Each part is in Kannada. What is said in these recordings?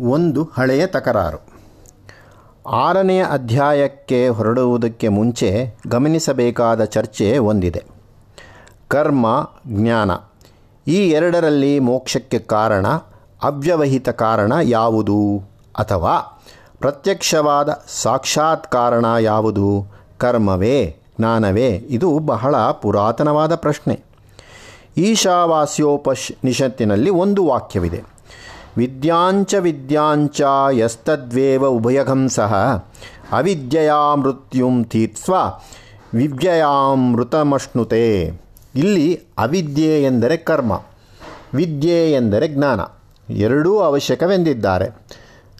ಒಂದು ಹಳೆಯ ತಕರಾರು. ಆರನೆಯ ಅಧ್ಯಾಯಕ್ಕೆ ಹೊರಡುವುದಕ್ಕೆ ಮುಂಚೆ ಗಮನಿಸಬೇಕಾದ ಚರ್ಚೆ ಒಂದಿದೆ. ಕರ್ಮ, ಜ್ಞಾನ. ಈ ಎರಡರಲ್ಲಿ ಮೋಕ್ಷಕ್ಕೆ ಕಾರಣ, ಅವ್ಯವಹಿತ ಕಾರಣ ಯಾವುದು? ಅಥವಾ ಪ್ರತ್ಯಕ್ಷವಾದ ಸಾಕ್ಷಾತ್ ಕಾರಣ ಯಾವುದು? ಕರ್ಮವೇ, ಜ್ಞಾನವೇ? ಇದು ಬಹಳ ಪುರಾತನವಾದ ಪ್ರಶ್ನೆ. ಈಶಾವಾಸ್ಯೋಪನಿಷತ್ತಿನಲ್ಲಿ ಒಂದು ವಾಕ್ಯವಿದೆ. ವಿದ್ಯಾಂಚ ವಿದ್ಯಾಂಚ ಯಸ್ತದ್ವೇವ ಉಭಯಗಂ ಸಹ. ಅವಿದ್ಯೆಯಾ ಮೃತ್ಯುಂ ತೀರ್ಸ್ವ ವಿದ್ಯೆಯಾಮೃತಮಶ್ನುತೆ ಇಲ್ಲಿ ಅವಿದ್ಯೆ ಎಂದರೆ ಕರ್ಮ, ವಿದ್ಯೆ ಎಂದರೆ ಜ್ಞಾನ. ಎರಡೂ ಅವಶ್ಯಕವೆಂದಿದ್ದಾರೆ.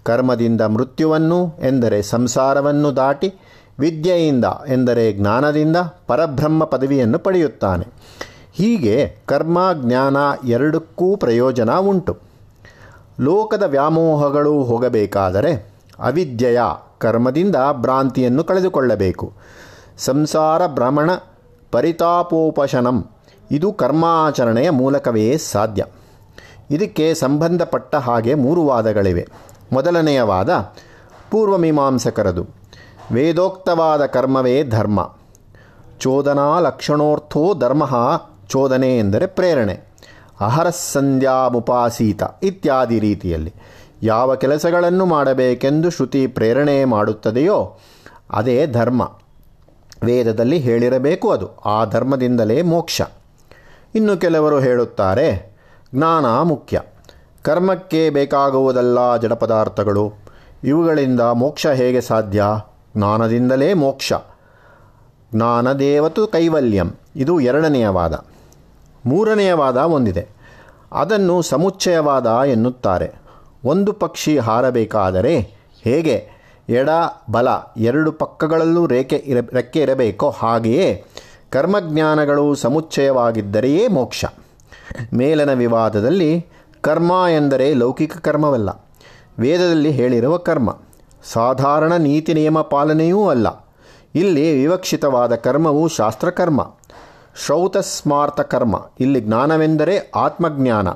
ಕರ್ಮದಿಂದ ಮೃತ್ಯುವನ್ನು ಎಂದರೆ ಸಂಸಾರವನ್ನು ದಾಟಿ, ವಿದ್ಯೆಯಿಂದ ಎಂದರೆ ಜ್ಞಾನದಿಂದ ಪರಬ್ರಹ್ಮ ಪದವಿಯನ್ನು ಪಡೆಯುತ್ತಾನೆ. ಹೀಗೆ ಕರ್ಮ, ಜ್ಞಾನ ಎರಡಕ್ಕೂ ಪ್ರಯೋಜನ ಉಂಟು. ಲೋಕದ ವ್ಯಾಮೋಹಗಳು ಹೋಗಬೇಕಾದರೆ ಅವಿದ್ಯೆಯ ಕರ್ಮದಿಂದ ಭ್ರಾಂತಿಯನ್ನು ಕಳೆದುಕೊಳ್ಳಬೇಕು. ಸಂಸಾರ ಭ್ರಮಣ ಪರಿತಾಪೋಪಶನಂ, ಇದು ಕರ್ಮಾಚರಣೆಯ ಮೂಲಕವೇ ಸಾಧ್ಯ. ಇದಕ್ಕೆ ಸಂಬಂಧಪಟ್ಟ ಹಾಗೆ ಮೂರು ವಾದಗಳಿವೆ. ಮೊದಲನೆಯ ವಾದ ಪೂರ್ವಮೀಮಾಂಸಕರದು. ವೇದೋಕ್ತವಾದ ಕರ್ಮವೇ ಧರ್ಮ. ಚೋದನಾ ಲಕ್ಷಣೋರ್ಥೋ ಧರ್ಮ ಚೋದನೆ ಎಂದರೆ ಪ್ರೇರಣೆ. ಅಹರಸಂಧ್ಯಾಮುಪಾಸೀತ ಇತ್ಯಾದಿ ರೀತಿಯಲ್ಲಿ. ಯಾವ ಕೆಲಸಗಳನ್ನು ಮಾಡಬೇಕೆಂದು ಶ್ರುತಿ ಪ್ರೇರಣೆ ಮಾಡುತ್ತದೆಯೋ ಅದೇ ಧರ್ಮ. ವೇದದಲ್ಲಿ ಹೇಳಿರಬೇಕು ಅದು. ಆ ಧರ್ಮದಿಂದಲೇ ಮೋಕ್ಷ. ಇನ್ನು ಕೆಲವರು ಹೇಳುತ್ತಾರೆ, ಜ್ಞಾನ ಮುಖ್ಯ. ಕರ್ಮಕ್ಕೆ ಬೇಕಾಗುವುದಲ್ಲ ಜಡಪದಾರ್ಥಗಳು. ಇವುಗಳಿಂದ ಮೋಕ್ಷ ಹೇಗೆ ಸಾಧ್ಯ? ಜ್ಞಾನದಿಂದಲೇ ಮೋಕ್ಷ. ಜ್ಞಾನದೇವತು ಕೈವಲ್ಯಂ. ಇದು ಎರಡನೆಯ ವಾದ. ಮೂರನೆಯ ವಾದ ಒಂದಿದೆ. ಅದನ್ನು ಸಮುಚ್ಚಯವಾದ ಎನ್ನುತ್ತಾರೆ. ಒಂದು ಪಕ್ಷಿ ಹಾರಬೇಕಾದರೆ ಹೇಗೆ? ಎಡ, ಬಲ ಎರಡು ಪಕ್ಕಗಳಲ್ಲೂ ರೇಖೆ ಇರ, ರೆಕ್ಕೆ ಇರಬೇಕೋ ಹಾಗೆಯೇ ಕರ್ಮಜ್ಞಾನಗಳು ಸಮುಚ್ಚಯವಾಗಿದ್ದರೆಯೇ ಮೋಕ್ಷ. ಮೇಲನ ವಿವಾದದಲ್ಲಿ ಕರ್ಮ ಎಂದರೆ ಲೌಕಿಕ ಕರ್ಮವಲ್ಲ. ವೇದದಲ್ಲಿ ಹೇಳಿರುವ ಕರ್ಮ. ಸಾಧಾರಣ ನೀತಿ ನಿಯಮ ಪಾಲನೆಯೂ ಅಲ್ಲ. ಇಲ್ಲಿ ವಿವಕ್ಷಿತವಾದ ಕರ್ಮವು ಶಾಸ್ತ್ರಕರ್ಮ. ಶ್ರೌತಸ್ಮಾರ್ಥ ಕರ್ಮ. ಇಲ್ಲಿ ಜ್ಞಾನವೆಂದರೆ ಆತ್ಮಜ್ಞಾನ.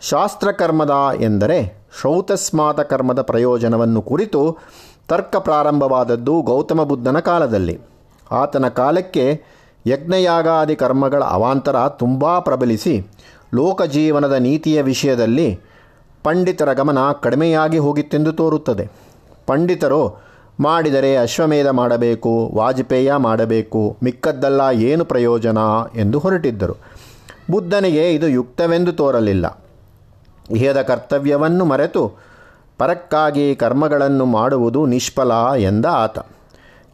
ಶಾಸ್ತ್ರಕರ್ಮದ ಎಂದರೆ ಶ್ರೌತಸ್ಮಾತ ಕರ್ಮದ ಪ್ರಯೋಜನವನ್ನು ಕುರಿತು ತರ್ಕ ಪ್ರಾರಂಭವಾದದ್ದು ಗೌತಮ ಬುದ್ಧನ ಕಾಲದಲ್ಲಿ. ಆತನ ಕಾಲಕ್ಕೆ ಯಜ್ಞಯಾಗಾದಿ ಕರ್ಮಗಳ ಅವಾಂತರ ತುಂಬ ಪ್ರಬಲಿಸಿ ಲೋಕಜೀವನದ ನೀತಿಯ ವಿಷಯದಲ್ಲಿ ಪಂಡಿತರ ಗಮನ ಕಡಿಮೆಯಾಗಿ ಹೋಗಿತ್ತೆಂದು ತೋರುತ್ತದೆ. ಪಂಡಿತರು ಮಾಡಿದರೆ ಅಶ್ವಮೇಧ ಮಾಡಬೇಕು, ವಾಜಪೇಯ ಮಾಡಬೇಕು, ಮಿಕ್ಕದ್ದಲ್ಲ ಏನು ಪ್ರಯೋಜನ ಎಂದು ಹೊರಟಿದ್ದರು. ಬುದ್ಧನಿಗೆ ಇದು ಯುಕ್ತವೆಂದು ತೋರಲಿಲ್ಲ. ಇಹದ ಕರ್ತವ್ಯವನ್ನು ಮರೆತು ಪರಕ್ಕಾಗಿ ಕರ್ಮಗಳನ್ನು ಮಾಡುವುದು ನಿಷ್ಫಲ ಎಂದ ಆತ.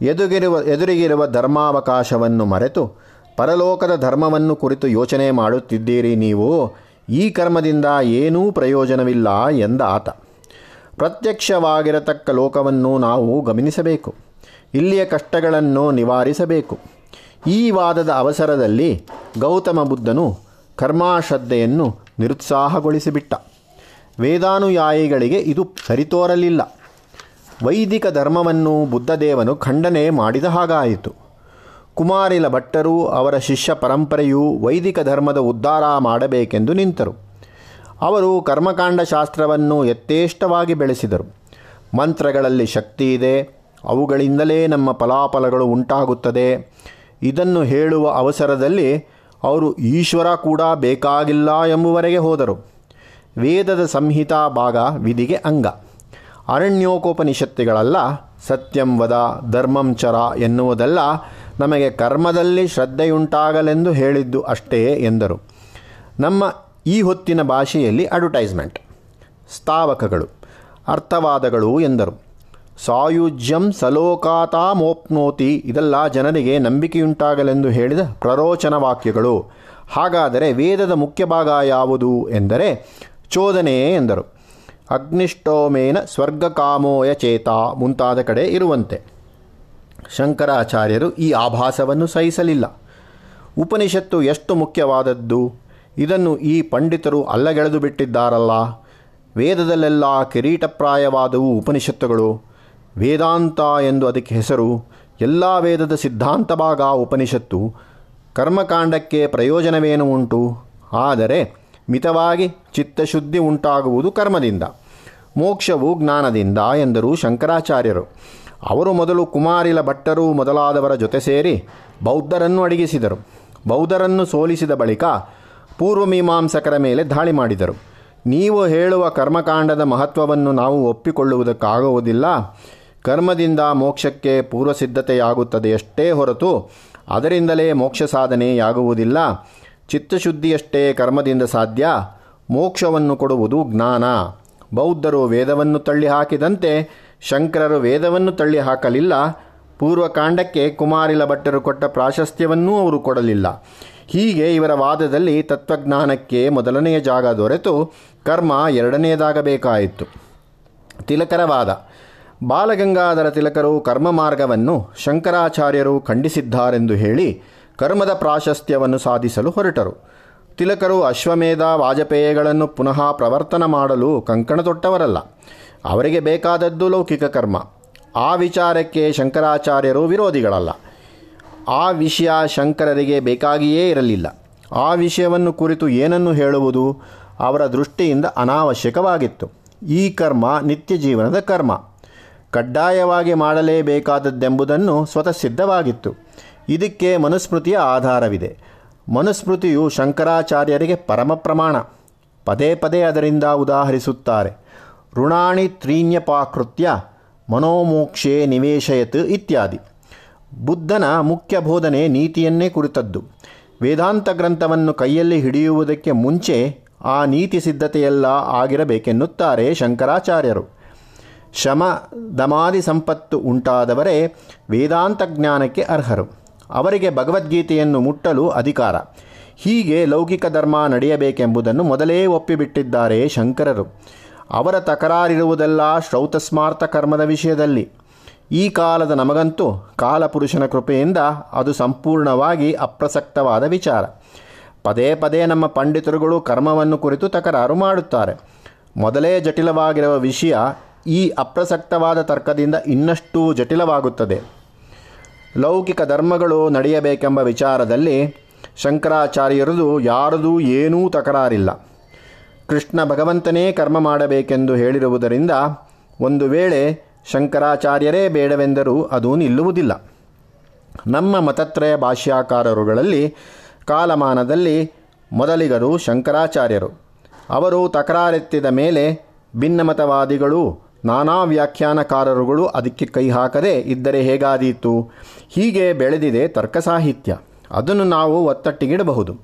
ಎದುಗಿರುವ, ಎದುರಿಗಿರುವ ಧರ್ಮಾವಕಾಶವನ್ನು ಮರೆತು ಪರಲೋಕದ ಧರ್ಮವನ್ನು ಕುರಿತು ಯೋಚನೆ ಮಾಡುತ್ತಿದ್ದೀರಿ ನೀವು, ಈ ಕರ್ಮದಿಂದ ಏನೂ ಪ್ರಯೋಜನವಿಲ್ಲ ಎಂದ ಆತ. ಪ್ರತ್ಯಕ್ಷವಾಗಿರತಕ್ಕ ಲೋಕವನ್ನು ನಾವು ಗಮನಿಸಬೇಕು. ಇಲ್ಲಿಯ ಕಷ್ಟಗಳನ್ನು ನಿವಾರಿಸಬೇಕು. ಈ ವಾದದ ಅವಸರದಲ್ಲಿ ಗೌತಮ ಬುದ್ಧನು ಕರ್ಮಾಶ್ರದ್ಧೆಯನ್ನು ನಿರುತ್ಸಾಹಗೊಳಿಸಿಬಿಟ್ಟ. ವೇದಾನುಯಾಯಿಗಳಿಗೆ ಇದು ಸರಿತೋರಲಿಲ್ಲ. ವೈದಿಕ ಧರ್ಮವನ್ನು ಬುದ್ಧದೇವನು ಖಂಡನೆ ಮಾಡಿದ ಹಾಗಾಯಿತು. ಕುಮಾರಿಲ ಭಟ್ಟರು ಅವರ ಶಿಷ್ಯ ಪರಂಪರೆಯು ವೈದಿಕ ಧರ್ಮದ ಉದ್ಧಾರ ಮಾಡಬೇಕೆಂದು ನಿಂತರು. ಅವರು ಕರ್ಮಕಾಂಡ ಶಾಸ್ತ್ರವನ್ನು ಯಥೇಷ್ಟವಾಗಿ ಬೆಳೆಸಿದರು. ಮಂತ್ರಗಳಲ್ಲಿ ಶಕ್ತಿ ಇದೆ. ಅವುಗಳಿಂದಲೇ ನಮ್ಮ ಫಲಾಫಲಗಳು ಉಂಟಾಗುತ್ತದೆ. ಇದನ್ನು ಹೇಳುವ ಅವಸರದಲ್ಲಿ ಅವರು ಈಶ್ವರ ಕೂಡ ಬೇಕಾಗಿಲ್ಲ ಎಂಬುವರೆಗೆ ಹೋದರು. ವೇದದ ಸಂಹಿತಾ ಭಾಗ ವಿಧಿಗೆ ಅಂಗ. ಅರಣ್ಯೋಕೋಪನಿಷತ್ತುಗಳಲ್ಲ ಸತ್ಯಂ ವದ, ಧರ್ಮಂ ಚರ ಎನ್ನುವುದಲ್ಲ ನಮಗೆ ಕರ್ಮದಲ್ಲಿ ಶ್ರದ್ಧೆಯುಂಟಾಗಲೆಂದು ಹೇಳಿದ್ದು ಅಷ್ಟೇ ಎಂದರು. ನಮ್ಮ ಈ ಹೊತ್ತಿನ ಭಾಷೆಯಲ್ಲಿ ಅಡ್ವರ್ಟೈಸ್ಮೆಂಟ್ ಸ್ಥಾವಕಗಳು, ಅರ್ಥವಾದಗಳು ಎಂದರು. ಸಾಯುಜ್ಯಂ ಸಲೋಕಾತಾಮೋಪ್ನೋತಿ, ಇದೆಲ್ಲ ಜನರಿಗೆ ನಂಬಿಕೆಯುಂಟಾಗಲೆಂದು ಹೇಳಿದ ಪ್ರರೋಚನ ವಾಕ್ಯಗಳು. ಹಾಗಾದರೆ ವೇದದ ಮುಖ್ಯ ಭಾಗ ಯಾವುದು ಎಂದರೆ, ಚೋದನೆ ಎಂದರು. ಅಗ್ನಿಷ್ಟೋಮೇನ ಸ್ವರ್ಗಕಾಮೋಯ ಚೇತ ಮುಂತಾದ ಕಡೆ ಇರುವಂತೆ. ಶಂಕರಾಚಾರ್ಯರು ಈ ಆಭಾಸವನ್ನು ಸಹಿಸಲಿಲ್ಲ. ಉಪನಿಷತ್ತು ಎಷ್ಟು ಮುಖ್ಯವಾದದ್ದು? ಇದನ್ನು ಈ ಪಂಡಿತರು ಅಲ್ಲಗೆಳೆದು ಬಿಟ್ಟಿದ್ದಾರಲ್ಲ. ವೇದದಲ್ಲೆಲ್ಲ ಕಿರೀಟಪ್ರಾಯವಾದವು ಉಪನಿಷತ್ತುಗಳು. ವೇದಾಂತ ಎಂದು ಅದಕ್ಕೆ ಹೆಸರು. ಎಲ್ಲ ವೇದದ ಸಿದ್ಧಾಂತ ಭಾಗ ಉಪನಿಷತ್ತು. ಕರ್ಮಕಾಂಡಕ್ಕೆ ಪ್ರಯೋಜನವೇನು ಉಂಟು? ಆದರೆ ಮಿತವಾಗಿ ಚಿತ್ತಶುದ್ಧಿ ಉಂಟಾಗುವುದು ಕರ್ಮದಿಂದ, ಮೋಕ್ಷವು ಜ್ಞಾನದಿಂದ ಎಂದರು ಶಂಕರಾಚಾರ್ಯರು. ಅವರು ಮೊದಲು ಕುಮಾರಿಲ ಭಟ್ಟರು ಮೊದಲಾದವರ ಜೊತೆ ಸೇರಿ ಬೌದ್ಧರನ್ನು ಅಡಗಿಸಿದರು. ಬೌದ್ಧರನ್ನು ಸೋಲಿಸಿದ ಬಳಿಕ ಪೂರ್ವಮೀಮಾಂಸಕರ ಮೇಲೆ ದಾಳಿ ಮಾಡಿದರು. ನೀವು ಹೇಳುವ ಕರ್ಮಕಾಂಡದ ಮಹತ್ವವನ್ನು ನಾವು ಒಪ್ಪಿಕೊಳ್ಳುವುದಕ್ಕಾಗುವುದಿಲ್ಲ. ಕರ್ಮದಿಂದ ಮೋಕ್ಷಕ್ಕೆ ಪೂರ್ವಸಿದ್ಧತೆಯಾಗುತ್ತದೆಯಷ್ಟೇ ಹೊರತು ಅದರಿಂದಲೇ ಮೋಕ್ಷ ಸಾಧನೆಯಾಗುವುದಿಲ್ಲ ಚಿತ್ತಶುದ್ಧಿಯಷ್ಟೇ ಕರ್ಮದಿಂದ ಸಾಧ್ಯ. ಮೋಕ್ಷವನ್ನು ಕೊಡುವುದು ಜ್ಞಾನ. ಬೌದ್ಧರು ವೇದವನ್ನು ತಳ್ಳಿ ಹಾಕಿದಂತೆ ಶಂಕರರು ವೇದವನ್ನು ತಳ್ಳಿ ಹಾಕಲಿಲ್ಲ ಪೂರ್ವಕಾಂಡಕ್ಕೆ ಕುಮಾರಿಲ ಭಟ್ಟರು ಕೊಟ್ಟ ಪ್ರಾಶಸ್ತ್ಯವನ್ನೂ ಅವರು ಕೊಡಲಿಲ್ಲ. ಹೀಗೆ ಇವರ ವಾದದಲ್ಲಿ ತತ್ವಜ್ಞಾನಕ್ಕೆ ಮೊದಲನೆಯ ಜಾಗ ದೊರೆತು ಕರ್ಮ ಎರಡನೆಯದಾಗಬೇಕಾಯಿತು. ತಿಲಕರ ವಾದ. ಬಾಲಗಂಗಾಧರ ತಿಲಕರು ಕರ್ಮ ಮಾರ್ಗವನ್ನು ಶಂಕರಾಚಾರ್ಯರು ಖಂಡಿಸಿದ್ದಾರೆಂದು ಹೇಳಿ ಕರ್ಮದ ಪ್ರಾಶಸ್ತ್ಯವನ್ನು ಸಾಧಿಸಲು ಹೊರಟರು. ತಿಲಕರು ಅಶ್ವಮೇಧ, ವಾಜಪೇಯಗಳನ್ನು ಪುನಃ ಪ್ರವರ್ತನ ಮಾಡಲು ಕಂಕಣ ತೊಟ್ಟವರಲ್ಲ ಅವರಿಗೆ ಬೇಕಾದದ್ದು ಲೌಕಿಕ ಕರ್ಮ. ಆ ವಿಚಾರಕ್ಕೆ ಶಂಕರಾಚಾರ್ಯರು ವಿರೋಧಿಗಳಲ್ಲ. ಆ ವಿಷಯ ಶಂಕರರಿಗೆ ಬೇಕಾಗಿಯೇ ಇರಲಿಲ್ಲ. ಆ ವಿಷಯವನ್ನು ಕುರಿತು ಏನನ್ನು ಹೇಳುವುದು? ಅವರ ದೃಷ್ಟಿಯಿಂದ ಅನಾವಶ್ಯಕವಾಗಿತ್ತು. ಈ ಕರ್ಮ ನಿತ್ಯ ಜೀವನದ ಕರ್ಮ. ಕಡ್ಡಾಯವಾಗಿ ಮಾಡಲೇಬೇಕಾದದ್ದೆಂಬುದನ್ನು ಸ್ವತಃ ಸಿದ್ಧವಾಗಿತ್ತು. ಇದಕ್ಕೆ ಮನುಸ್ಮೃತಿಯ ಆಧಾರವಿದೆ. ಮನುಸ್ಮೃತಿಯು ಶಂಕರಾಚಾರ್ಯರಿಗೆ ಪರಮ ಪ್ರಮಾಣ. ಪದೇ ಪದೇ ಅದರಿಂದ ಉದಾಹರಿಸುತ್ತಾರೆ. ಋಣಾಣಿ ತ್ರೀಣ್ಯಪಾಕೃತ್ಯ ಮನೋಮೋಕ್ಷೇ ನಿವೇಶಯತ್ ಇತ್ಯಾದಿ. ಬುದ್ಧನ ಮುಖ್ಯ ಬೋಧನೆ ನೀತಿಯನ್ನೇ ಕುರಿತದ್ದು. ವೇದಾಂತ ಗ್ರಂಥವನ್ನು ಕೈಯಲ್ಲಿ ಹಿಡಿಯುವುದಕ್ಕೆ ಮುಂಚೆ ಆ ನೀತಿ ಸಿದ್ಧತೆಯೆಲ್ಲ ಆಗಿರಬೇಕೆನ್ನುತ್ತಾರೆ ಶಂಕರಾಚಾರ್ಯರು. ಶಮ ದಮಾದಿ ಸಂಪತ್ತು ಉಂಟಾದವರೇ ವೇದಾಂತ ಜ್ಞಾನಕ್ಕೆ ಅರ್ಹರು. ಅವರಿಗೆ ಭಗವದ್ಗೀತೆಯನ್ನು ಮುಟ್ಟಲು ಅಧಿಕಾರ. ಹೀಗೆ ಲೌಕಿಕ ಧರ್ಮ ನಡೆಯಬೇಕೆಂಬುದನ್ನು ಮೊದಲೇ ಒಪ್ಪಿಬಿಟ್ಟಿದ್ದಾರೆ ಶಂಕರರು. ಅವರ ತಕರಾರಿರುವುದೆಲ್ಲ ಶ್ರೌತಸ್ಮಾರ್ಥ ಕರ್ಮದ ವಿಷಯದಲ್ಲಿ. ಈ ಕಾಲದ ನಮಗಂತೂ ಕಾಲಪುರುಷನ ಕೃಪೆಯಿಂದ ಅದು ಸಂಪೂರ್ಣವಾಗಿ ಅಪ್ರಸಕ್ತವಾದ ವಿಚಾರ. ಪದೇ ಪದೇ ನಮ್ಮ ಪಂಡಿತರುಗಳು ಕರ್ಮವನ್ನು ಕುರಿತು ತಕರಾರು ಮಾಡುತ್ತಾರೆ. ಮೊದಲೇ ಜಟಿಲವಾಗಿರುವ ವಿಷಯ ಈ ಅಪ್ರಸಕ್ತವಾದ ತರ್ಕದಿಂದ ಇನ್ನಷ್ಟು ಜಟಿಲವಾಗುತ್ತದೆ. ಲೌಕಿಕ ಧರ್ಮಗಳು ನಡೆಯಬೇಕೆಂಬ ವಿಚಾರದಲ್ಲಿ ಶಂಕರಾಚಾರ್ಯರದು ಯಾರದೂ ಏನೂ ತಕರಾರಿಲ್ಲ. ಕೃಷ್ಣ ಭಗವಂತನೇ ಕರ್ಮ ಮಾಡಬೇಕೆಂದು ಹೇಳಿರುವುದರಿಂದ ಒಂದು ವೇಳೆ ಶಂಕರಾಚಾರ್ಯರೇ ಬೇಡವೆಂದರೂ ಅದು ನಿಲ್ಲುವುದಿಲ್ಲ. ನಮ್ಮ ಮತತ್ರಯ ಭಾಷ್ಯಾಕಾರರುಗಳಲ್ಲಿ ಕಾಲಮಾನದಲ್ಲಿ ಮೊದಲಿಗರು ಶಂಕರಾಚಾರ್ಯರು. ಅವರು ತಕರಾರೆತ್ತಿದ ಮೇಲೆ ಭಿನ್ನಮತವಾದಿಗಳು, ನಾನಾ ವ್ಯಾಖ್ಯಾನಕಾರರುಗಳು ಅದಕ್ಕೆ ಕೈ ಹಾಕದೆ ಇದ್ದರೆ ಹೇಗಾದೀತು? ಹೀಗೆ ಬೆಳೆದಿದೆ ತರ್ಕ ಸಾಹಿತ್ಯ ಅದನ್ನು ನಾವು ಒತ್ತಟ್ಟಿಗಿಡಬಹುದು.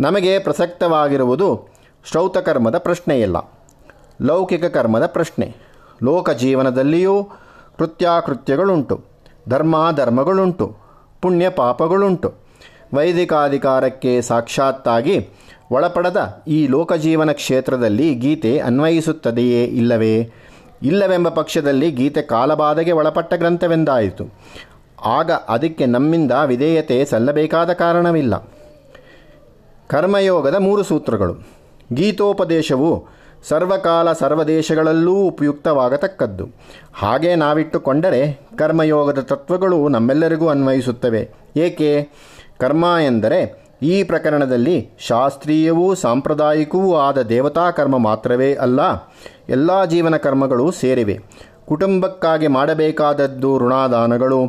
ನಮಗೆ ಪ್ರಸಕ್ತವಾಗಿರುವುದು ಶ್ರೌತಕರ್ಮದ ಪ್ರಶ್ನೆಯಲ್ಲ. ಲೌಕಿಕ ಕರ್ಮದ ಪ್ರಶ್ನೆ. ಲೋಕ ಜೀವನದಲ್ಲಿಯೂ ಕೃತ್ಯಾಕೃತ್ಯಗಳುಂಟು, ಧರ್ಮಾಧರ್ಮಗಳುಂಟು ಪುಣ್ಯ ಪಾಪಗಳುಂಟು ವೈದಿಕಾಧಿಕಾರಕ್ಕೆ ಸಾಕ್ಷಾತ್ತಾಗಿ ಒಳಪಡದ ಈ ಲೋಕಜೀವನ ಕ್ಷೇತ್ರದಲ್ಲಿ ಗೀತೆ ಅನ್ವಯಿಸುತ್ತದೆಯೇ ಇಲ್ಲವೇ? ಇಲ್ಲವೆಂಬ ಪಕ್ಷದಲ್ಲಿ ಗೀತೆ ಕಾಲಬಾಧೆಗೆ ಒಳಪಟ್ಟ ಗ್ರಂಥವೆಂದಾಯಿತು. ಆಗ ಅದಕ್ಕೆ ನಮ್ಮಿಂದ ವಿಧೇಯತೆ ಸಲ್ಲಬೇಕಾದ ಕಾರಣವಿಲ್ಲ. ಕರ್ಮಯೋಗದ ಮೂರು ಸೂತ್ರಗಳು. ಗೀತೋಪದೇಶವು ಸರ್ವಕಾಲ ಸರ್ವದೇಶಗಳಲ್ಲೂ ಉಪಯುಕ್ತವಾಗತಕ್ಕದ್ದು. ಹಾಗೆ ನಾವಿಟ್ಟುಕೊಂಡರೆ ಕರ್ಮಯೋಗದ ತತ್ವಗಳು ನಮ್ಮೆಲ್ಲರಿಗೂ ಅನ್ವಯಿಸುತ್ತವೆ. ಏಕೆ? ಕರ್ಮ ಎಂದರೆ ಈ ಪ್ರಕರಣದಲ್ಲಿ ಶಾಸ್ತ್ರೀಯವೂ ಸಾಂಪ್ರದಾಯಿಕವೂ ಆದ ದೇವತಾ ಕರ್ಮ ಮಾತ್ರವೇ ಅಲ್ಲ, ಎಲ್ಲ ಜೀವನ ಕರ್ಮಗಳು ಸೇರಿವೆ. ಕುಟುಂಬಕ್ಕಾಗಿ ಮಾಡಬೇಕಾದದ್ದು ಋಣಾದಾನಗಳು,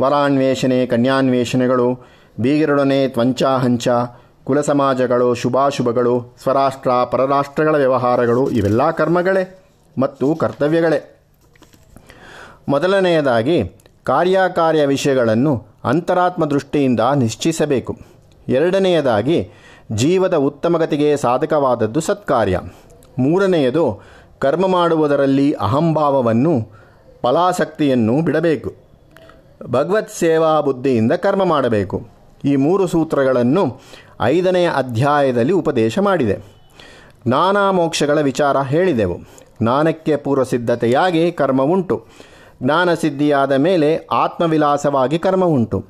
ವರಾನ್ವೇಷಣೆ, ಕನ್ಯಾನ್ವೇಷಣೆಗಳು, ಬೀಗರೊಡನೆ ತ್ವಂಚಾಹಂಚ ಕುಲ ಸಮಾಜಗಳು ಶುಭಾಶುಭಗಳು, ಸ್ವರಾಷ್ಟ್ರ, ಪರರಾಷ್ಟ್ರಗಳ ವ್ಯವಹಾರಗಳು ಇವೆಲ್ಲ ಕರ್ಮಗಳೇ ಮತ್ತು ಕರ್ತವ್ಯಗಳೇ. ಮೊದಲನೆಯದಾಗಿ ಕಾರ್ಯಕಾರ್ಯ ವಿಷಯಗಳನ್ನು ಅಂತರಾತ್ಮ ದೃಷ್ಟಿಯಿಂದ ನಿಶ್ಚಯಿಸಬೇಕು ಎರಡನೆಯದಾಗಿ ಜೀವದ ಉತ್ತಮಗತಿಗೆ ಸಾಧಕವಾದದ್ದು ಸತ್ಕಾರ್ಯ. ಮೂರನೆಯದು ಕರ್ಮ ಮಾಡುವುದರಲ್ಲಿ ಅಹಂಭಾವವನ್ನು, ಫಲಾಸಕ್ತಿಯನ್ನು ಬಿಡಬೇಕು. ಭಗವತ್ ಸೇವಾ ಬುದ್ಧಿಯಿಂದ ಕರ್ಮ ಮಾಡಬೇಕು. ಈ ಮೂರು ಸೂತ್ರಗಳನ್ನು ಐದನೆಯ ಅಧ್ಯಾಯದಲ್ಲಿ ಉಪದೇಶ ಮಾಡಿದೆ. ಜ್ಞಾನ ಮೋಕ್ಷಗಳ ವಿಚಾರ ಹೇಳಿದೆವು. ಜ್ಞಾನಕ್ಕೆ ಪೂರ್ವಸಿದ್ಧತೆಯಾಗಿ ಕರ್ಮ ಉಂಟು ಜ್ಞಾನಸಿದ್ಧಿಯಾದ ಮೇಲೆ ಆತ್ಮವಿಲಾಸವಾಗಿ ಕರ್ಮ ಉಂಟು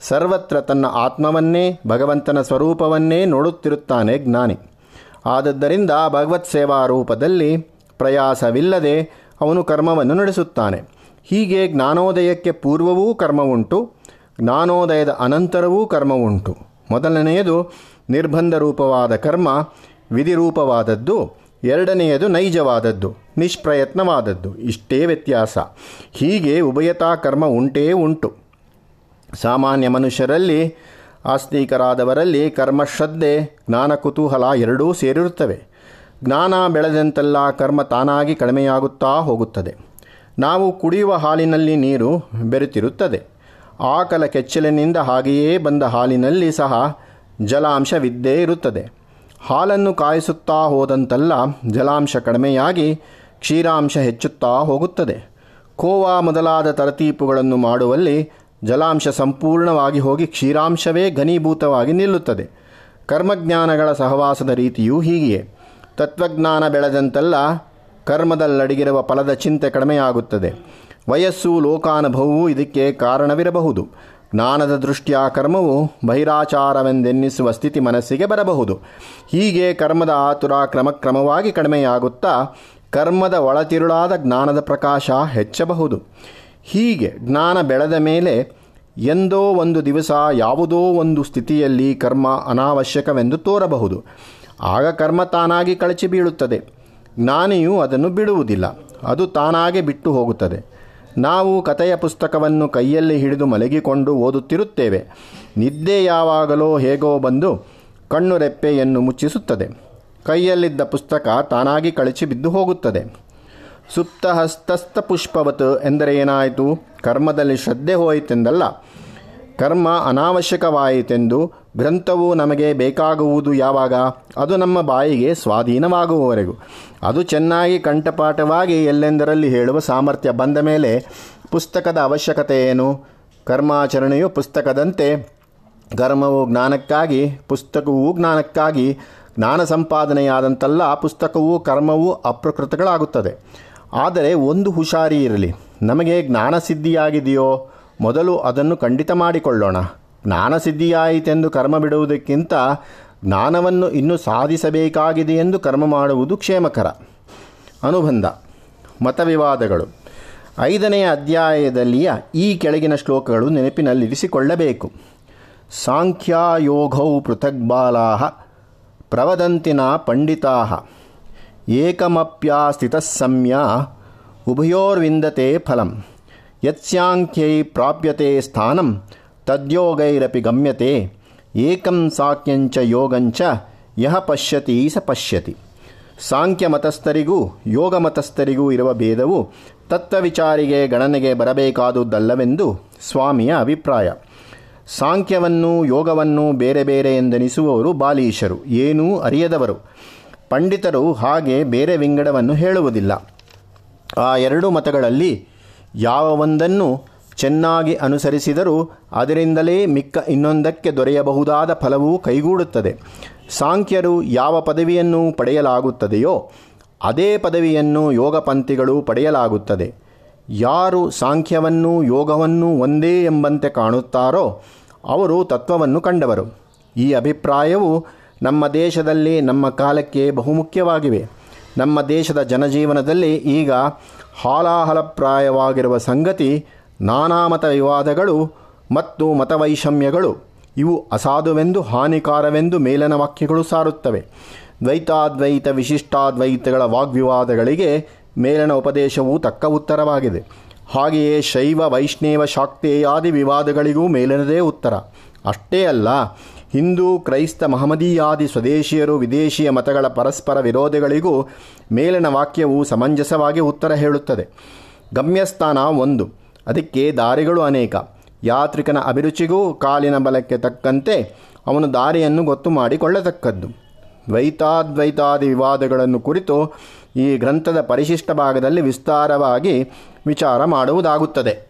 ಸರ್ವತ್ರ ತನ್ನ ಆತ್ಮವನ್ನೇ, ಭಗವಂತನ ಸ್ವರೂಪವನ್ನೇ ನೋಡುತ್ತಿರುತ್ತಾನೆ ಜ್ಞಾನಿ. ಆದದ್ದರಿಂದ ಭಗವತ್ ಸೇವಾ ರೂಪದಲ್ಲಿ ಪ್ರಯಾಸವಿಲ್ಲದೆ ಅವನು ಕರ್ಮವನ್ನು ನಡೆಸುತ್ತಾನೆ. ಹೀಗೆ ಜ್ಞಾನೋದಯಕ್ಕೆ ಪೂರ್ವವೂ ಕರ್ಮ ಉಂಟು ಜ್ಞಾನೋದಯದ ಅನಂತರವೂ ಕರ್ಮ ಮೊದಲನೆಯದು ನಿರ್ಬಂಧ ರೂಪವಾದ ಕರ್ಮ, ವಿಧಿರೂಪವಾದದ್ದು. ಎರಡನೆಯದು ನೈಜವಾದದ್ದು, ನಿಷ್ಪ್ರಯತ್ನವಾದದ್ದು. ಇಷ್ಟೇ ವ್ಯತ್ಯಾಸ. ಹೀಗೆ ಉಭಯತಾ ಕರ್ಮ ಉಂಟೇ ಉಂಟು. ಸಾಮಾನ್ಯ ಮನುಷ್ಯರಲ್ಲಿ, ಆಸ್ತಿಕರಾದವರಲ್ಲಿ ಕರ್ಮಶ್ರದ್ಧೆ ಜ್ಞಾನ ಕುತೂಹಲ ಎರಡೂ ಸೇರಿರುತ್ತವೆ. ಜ್ಞಾನ ಬೆಳೆದಂತೆಲ್ಲ ಕರ್ಮ ತಾನಾಗಿ ಕಡಿಮೆಯಾಗುತ್ತಾ ಹೋಗುತ್ತದೆ. ನಾವು ಕುಡಿಯುವ ಹಾಲಿನಲ್ಲಿ ನೀರು ಬೆರೆತಿರುತ್ತದೆ. ಆಕಲ ಕೆಚ್ಚಲಿನಿಂದ ಹಾಗೆಯೇ ಬಂದ ಹಾಲಿನಲ್ಲಿ ಸಹ ಜಲಾಂಶವಿದ್ದೇ ಇರುತ್ತದೆ. ಹಾಲನ್ನು ಕಾಯಿಸುತ್ತಾ ಹೋದಂತೆಲ್ಲ ಜಲಾಂಶ ಕಡಿಮೆಯಾಗಿ ಕ್ಷೀರಾಂಶ ಹೆಚ್ಚುತ್ತಾ ಹೋಗುತ್ತದೆ. ಕೋವಾ ಮೊದಲಾದ ತರತೀಪುಗಳನ್ನು ಮಾಡುವಲ್ಲಿ ಜಲಾಂಶ ಸಂಪೂರ್ಣವಾಗಿ ಹೋಗಿ ಕ್ಷೀರಾಂಶವೇ ಘನೀಭೂತವಾಗಿ ನಿಲ್ಲುತ್ತದೆ. ಕರ್ಮಜ್ಞಾನಗಳ ಸಹವಾಸದ ರೀತಿಯೂ ಹೀಗೆಯೇ. ತತ್ವಜ್ಞಾನ ಬೆಳೆದಂತೆಲ್ಲ ಕರ್ಮದಲ್ಲಡಗಿರುವ ಫಲದ ಚಿಂತೆ ಕಡಿಮೆಯಾಗುತ್ತದೆ. ವಯಸ್ಸು ಲೋಕಾನುಭವವೂ ಇದಕ್ಕೆ ಕಾರಣವಿರಬಹುದು. ಜ್ಞಾನದ ದೃಷ್ಟಿಯ ಕರ್ಮವು ಬಹಿರಾಚಾರವೆಂದೆನ್ನಿಸುವ ಸ್ಥಿತಿ ಮನಸ್ಸಿಗೆ ಬರಬಹುದು. ಹೀಗೆ ಕರ್ಮದ ಆತುರ ಕ್ರಮಕ್ರಮವಾಗಿ ಕಡಿಮೆಯಾಗುತ್ತಾ ಕರ್ಮದ ಒಳತಿರುಳಾದ ಜ್ಞಾನದ ಪ್ರಕಾಶ ಹೆಚ್ಚಬಹುದು. ಹೀಗೆ ಜ್ಞಾನ ಬೆಳೆದ ಮೇಲೆ ಎಂದೋ ಒಂದು ದಿವಸ ಯಾವುದೋ ಒಂದು ಸ್ಥಿತಿಯಲ್ಲಿ ಕರ್ಮ ಅನಾವಶ್ಯಕವೆಂದು ತೋರಬಹುದು. ಆಗ ಕರ್ಮ ತಾನಾಗಿ ಕಳಚಿ ಬೀಳುತ್ತದೆ. ಜ್ಞಾನಿಯು ಅದನ್ನು ಬಿಡುವುದಿಲ್ಲ. ಅದು ತಾನಾಗೆ ಬಿಟ್ಟು ಹೋಗುತ್ತದೆ. ನಾವು ಕಥೆಯ ಪುಸ್ತಕವನ್ನು ಕೈಯಲ್ಲಿ ಹಿಡಿದು ಮಲಗಿಕೊಂಡು ಓದುತ್ತಿರುತ್ತೇವೆ. ನಿದ್ದೆ ಯಾವಾಗಲೋ ಹೇಗೋ ಬಂದು ಕಣ್ಣು ರೆಪ್ಪೆಯನ್ನು ಮುಚ್ಚಿಸುತ್ತದೆ. ಕೈಯಲ್ಲಿದ್ದ ಪುಸ್ತಕ ತಾನಾಗಿ ಕಳಚಿ ಬಿದ್ದು ಹೋಗುತ್ತದೆ. ಸುಪ್ತ ಹಸ್ತಸ್ಥ ಪುಷ್ಪವತ್ ಎಂದರೆ ಏನಾಯಿತು? ಕರ್ಮದಲ್ಲಿ ಶ್ರದ್ಧೆ ಹೋಯಿತೆಂದಲ್ಲ. ಕರ್ಮ ಅನಾವಶ್ಯಕವಾಯಿತೆಂದು ಗ್ರಂಥವು ನಮಗೆ ಬೇಕಾಗುವುದು ಯಾವಾಗ? ಅದು ನಮ್ಮ ಬಾಯಿಗೆ ಸ್ವಾಧೀನವಾಗುವವರೆಗೂ. ಅದು ಚೆನ್ನಾಗಿ ಕಂಠಪಾಠವಾಗಿ ಎಲ್ಲೆಂದರಲ್ಲಿ ಹೇಳುವ ಸಾಮರ್ಥ್ಯ ಬಂದ ಮೇಲೆ ಪುಸ್ತಕದ ಅವಶ್ಯಕತೆ ಏನು? ಕರ್ಮಾಚರಣೆಯು ಪುಸ್ತಕದಂತೆ, ಕರ್ಮವು ಜ್ಞಾನಕ್ಕಾಗಿ, ಪುಸ್ತಕವು ಜ್ಞಾನಕ್ಕಾಗಿ, ಜ್ಞಾನ ಸಂಪಾದನೆಯಾದಂತೆಲ್ಲ, ಪುಸ್ತಕವು ಕರ್ಮವು ಅಪ್ರಕೃತಗಳಾಗುತ್ತದೆ. ಆದರೆ ಒಂದು ಹುಷಾರಿ ಇರಲಿ. ನಮಗೆ ಜ್ಞಾನ ಸಿದ್ಧಿಯಾಗಿದೆಯೋ ಮೊದಲು ಅದನ್ನು ಖಂಡಿತ ಮಾಡಿಕೊಳ್ಳೋಣ. ಜ್ಞಾನ ಸಿದ್ಧಿಯಾಯಿತೆಂದು ಕರ್ಮ ಬಿಡುವುದಕ್ಕಿಂತ ಜ್ಞಾನವನ್ನು ಇನ್ನೂ ಸಾಧಿಸಬೇಕಾಗಿದೆ ಎಂದು ಕರ್ಮ ಮಾಡುವುದು ಕ್ಷೇಮಕರ ಅನುಬಂಧ. ಮತವಿವಾದಗಳು. ಐದನೆಯ ಅಧ್ಯಾಯದಲ್ಲಿಯ ಈ ಕೆಳಗಿನ ಶ್ಲೋಕಗಳು ನೆನಪಿನಲ್ಲಿರಿಸಿಕೊಳ್ಳಬೇಕು. ಸಾಂಖ್ಯಾಯೋಗೌ ಪೃಥಗ್ಬಾಲಾ ಪ್ರವದಂತಿನ ಪಂಡಿತಾ ಏಕಮಪ್ಯಾಸ್ಥಿತಸಮ್ಯ ಉಭಯೋರ್ವಿಂದತೆ ಫಲಂ. ಯತ್ಸ್ಯಾಂಖ್ಯೈ ಪ್ರಾಪ್ಯತೆ ಸ್ಥಾನಂ, ತದ್ಯೋಗೈರಪಿ ಗಮ್ಯತೆ, ಏಕಂ ಸಾಕ್ಯಂಚ ಯೋಗಂಚ, ಯಹ ಪಶ್ಯತಿ ಸ ಪಶ್ಯತಿ. ಸಾಂಖ್ಯಮತಸ್ಥರಿಗೂ, ಯೋಗಮತಸ್ಥರಿಗೂ ಇರುವ ಭೇದವು ತತ್ವವಿಚಾರಿಗೆ ಗಣನೆಗೆ ಬರಬೇಕಾದುದಲ್ಲವೆಂದು ಸ್ವಾಮಿಯ ಅಭಿಪ್ರಾಯ. ಸಾಂಖ್ಯವನ್ನು ಯೋಗವನ್ನು ಬೇರೆ ಬೇರೆ ಎಂದೆನಿಸುವವರು ಬಾಲೀಶರು, ಏನೂ ಅರಿಯದವರು. ಪಂಡಿತರು ಹಾಗೆ ಬೇರೆ ವಿಂಗಡವನ್ನು ಹೇಳುವುದಿಲ್ಲ. ಆ ಎರಡು ಮತಗಳಲ್ಲಿ ಯಾವ ಒಂದನ್ನು ಚೆನ್ನಾಗಿ ಅನುಸರಿಸಿದರೂ ಅದರಿಂದಲೇ ಮಿಕ್ಕ ಇನ್ನೊಂದಕ್ಕೆ ದೊರೆಯಬಹುದಾದ ಫಲವೂ ಕೈಗೂಡುತ್ತದೆ. ಸಾಂಖ್ಯರು ಯಾವ ಪದವಿಯನ್ನು ಪಡೆಯಲಾಗುತ್ತದೆಯೋ, ಅದೇ ಪದವಿಯನ್ನು ಯೋಗಪಂಥಿಗಳು ಪಡೆಯಲಾಗುತ್ತದೆ. ಯಾರು ಸಾಂಖ್ಯವನ್ನು ಯೋಗವನ್ನು ಒಂದೇ ಎಂಬಂತೆ ಕಾಣುತ್ತಾರೋ, ಅವರು ತತ್ವವನ್ನು ಕಂಡವರು. ಈ ಅಭಿಪ್ರಾಯವು ನಮ್ಮ ದೇಶದಲ್ಲಿ ನಮ್ಮ ಕಾಲಕ್ಕೆ ಬಹುಮುಖ್ಯವಾಗಿವೆ. ನಮ್ಮ ದೇಶದ ಜನಜೀವನದಲ್ಲಿ ಈಗ ಹಾಲಾಹಲಪ್ರಾಯವಾಗಿರುವ ಸಂಗತಿ ನಾನಾ ಮತ ವಿವಾದಗಳು ಮತ್ತು ಮತವೈಷಮ್ಯಗಳು, ಇವು ಅಸಾಧುವೆಂದು ಹಾನಿಕಾರವೆಂದು ಮೇಲನ ವಾಕ್ಯಗಳು ಸಾರುತ್ತವೆ. ದ್ವೈತಾದ್ವೈತ ವಿಶಿಷ್ಟಾದ್ವೈತಗಳ ವಾಗ್ವಿವಾದಗಳಿಗೆ ಮೇಲನ ಉಪದೇಶವು ತಕ್ಕ ಉತ್ತರವಾಗಿದೆ. ಹಾಗೆಯೇ ಶೈವ ವೈಷ್ಣವ ಶಾಕ್ತೇಯಾದಿ ವಿವಾದಗಳಿಗೂ ಮೇಲಿನದೇ ಉತ್ತರ. ಅಷ್ಟೇ ಅಲ್ಲ ಹಿಂದೂ ಕ್ರೈಸ್ತ ಮಹಮದೀಯಾದಿ ಸ್ವದೇಶಿಯರು ವಿದೇಶಿಯ ಮತಗಳ ಪರಸ್ಪರ ವಿರೋಧಗಳಿಗೂ ಮೇಲಿನ ವಾಕ್ಯವು ಸಮಂಜಸವಾಗಿ ಉತ್ತರ ಹೇಳುತ್ತದೆ. ಗಮ್ಯಸ್ಥಾನ ಒಂದು. ಅದಕ್ಕೆ ದಾರಿಗಳು ಅನೇಕ. ಯಾತ್ರಿಕನ ಅಭಿರುಚಿಗೂ ಕಾಲಿನ ಬಲಕ್ಕೆ ತಕ್ಕಂತೆ ಅವನು ದಾರಿಯನ್ನು ಗೊತ್ತು ಮಾಡಿಕೊಳ್ಳತಕ್ಕದ್ದು. ದ್ವೈತಾದ್ವೈತಾದಿ ವಿವಾದಗಳನ್ನು ಕುರಿತು ಈ ಗ್ರಂಥದ ಪರಿಶಿಷ್ಟ ಭಾಗದಲ್ಲಿ ವಿಸ್ತಾರವಾಗಿ ವಿಚಾರ ಮಾಡುವುದಾಗುತ್ತದೆ.